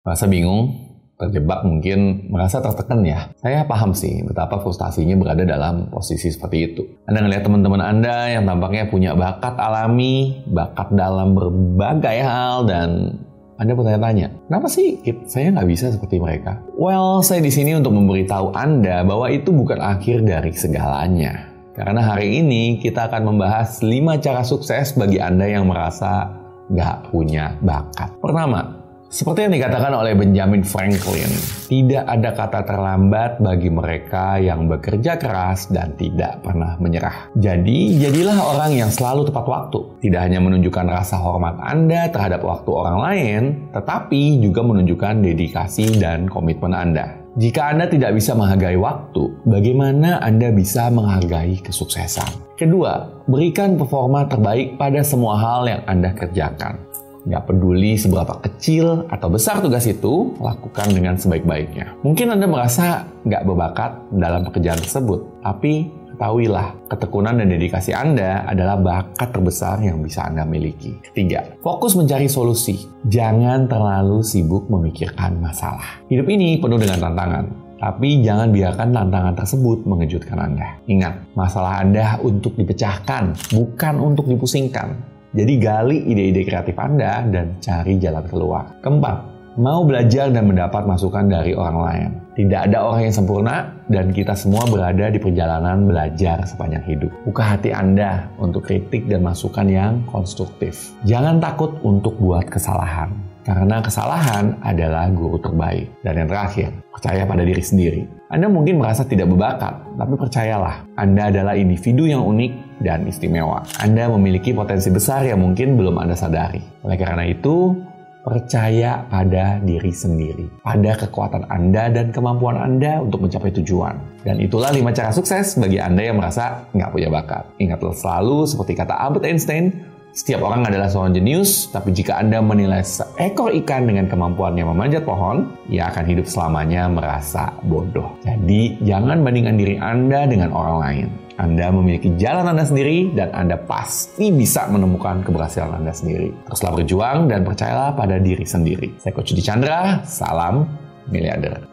Merasa bingung, terjebak mungkin merasa tertekan ya. Saya paham sih betapa frustasinya berada dalam posisi seperti itu. Anda ngelihat teman-teman Anda yang tampaknya punya bakat alami, bakat dalam berbagai hal dan anda bertanya-tanya, kenapa sih saya nggak bisa seperti mereka? Well, saya di sini untuk memberitahu Anda bahwa itu bukan akhir dari segalanya. Karena hari ini kita akan membahas 5 cara sukses bagi Anda yang merasa nggak punya bakat. Pertama, seperti yang dikatakan oleh Benjamin Franklin, tidak ada kata terlambat bagi mereka yang bekerja keras dan tidak pernah menyerah. Jadi, jadilah orang yang selalu tepat waktu. Tidak hanya menunjukkan rasa hormat Anda terhadap waktu orang lain, tetapi juga menunjukkan dedikasi dan komitmen Anda. Jika Anda tidak bisa menghargai waktu, bagaimana Anda bisa menghargai kesuksesan? Kedua, berikan performa terbaik pada semua hal yang Anda kerjakan. Nggak peduli seberapa kecil atau besar tugas itu, lakukan dengan sebaik-baiknya. Mungkin Anda merasa nggak berbakat dalam pekerjaan tersebut, tapi ketahuilah, ketekunan dan dedikasi Anda adalah bakat terbesar yang bisa Anda miliki. Ketiga, fokus mencari solusi. Jangan terlalu sibuk memikirkan masalah. Hidup ini penuh dengan tantangan, tapi jangan biarkan tantangan tersebut mengejutkan Anda. Ingat, masalah Anda untuk dipecahkan, bukan untuk dipusingkan. Jadi gali ide-ide kreatif Anda dan cari jalan keluar. Keempat, mau belajar dan mendapat masukan dari orang lain. Tidak ada orang yang sempurna dan kita semua berada di perjalanan belajar sepanjang hidup. Buka hati Anda untuk kritik dan masukan yang konstruktif. Jangan takut untuk buat kesalahan. Karena kesalahan adalah guru terbaik. Dan yang terakhir, percaya pada diri sendiri. Anda mungkin merasa tidak berbakat, tapi percayalah, Anda adalah individu yang unik dan istimewa. Anda memiliki potensi besar yang mungkin belum Anda sadari. Oleh karena itu, percaya pada diri sendiri, pada kekuatan Anda dan kemampuan Anda untuk mencapai tujuan. Dan itulah lima cara sukses bagi Anda yang merasa nggak punya bakat. Ingatlah selalu, seperti kata Albert Einstein, setiap orang adalah seorang jenius, tapi jika Anda menilai seekor ikan dengan kemampuannya memanjat pohon, ia akan hidup selamanya merasa bodoh. Jadi, jangan bandingkan diri Anda dengan orang lain. Anda memiliki jalan Anda sendiri dan Anda pasti bisa menemukan keberhasilan Anda sendiri. Teruslah berjuang dan percayalah pada diri sendiri. Saya Coach Chandra, salam miliarder.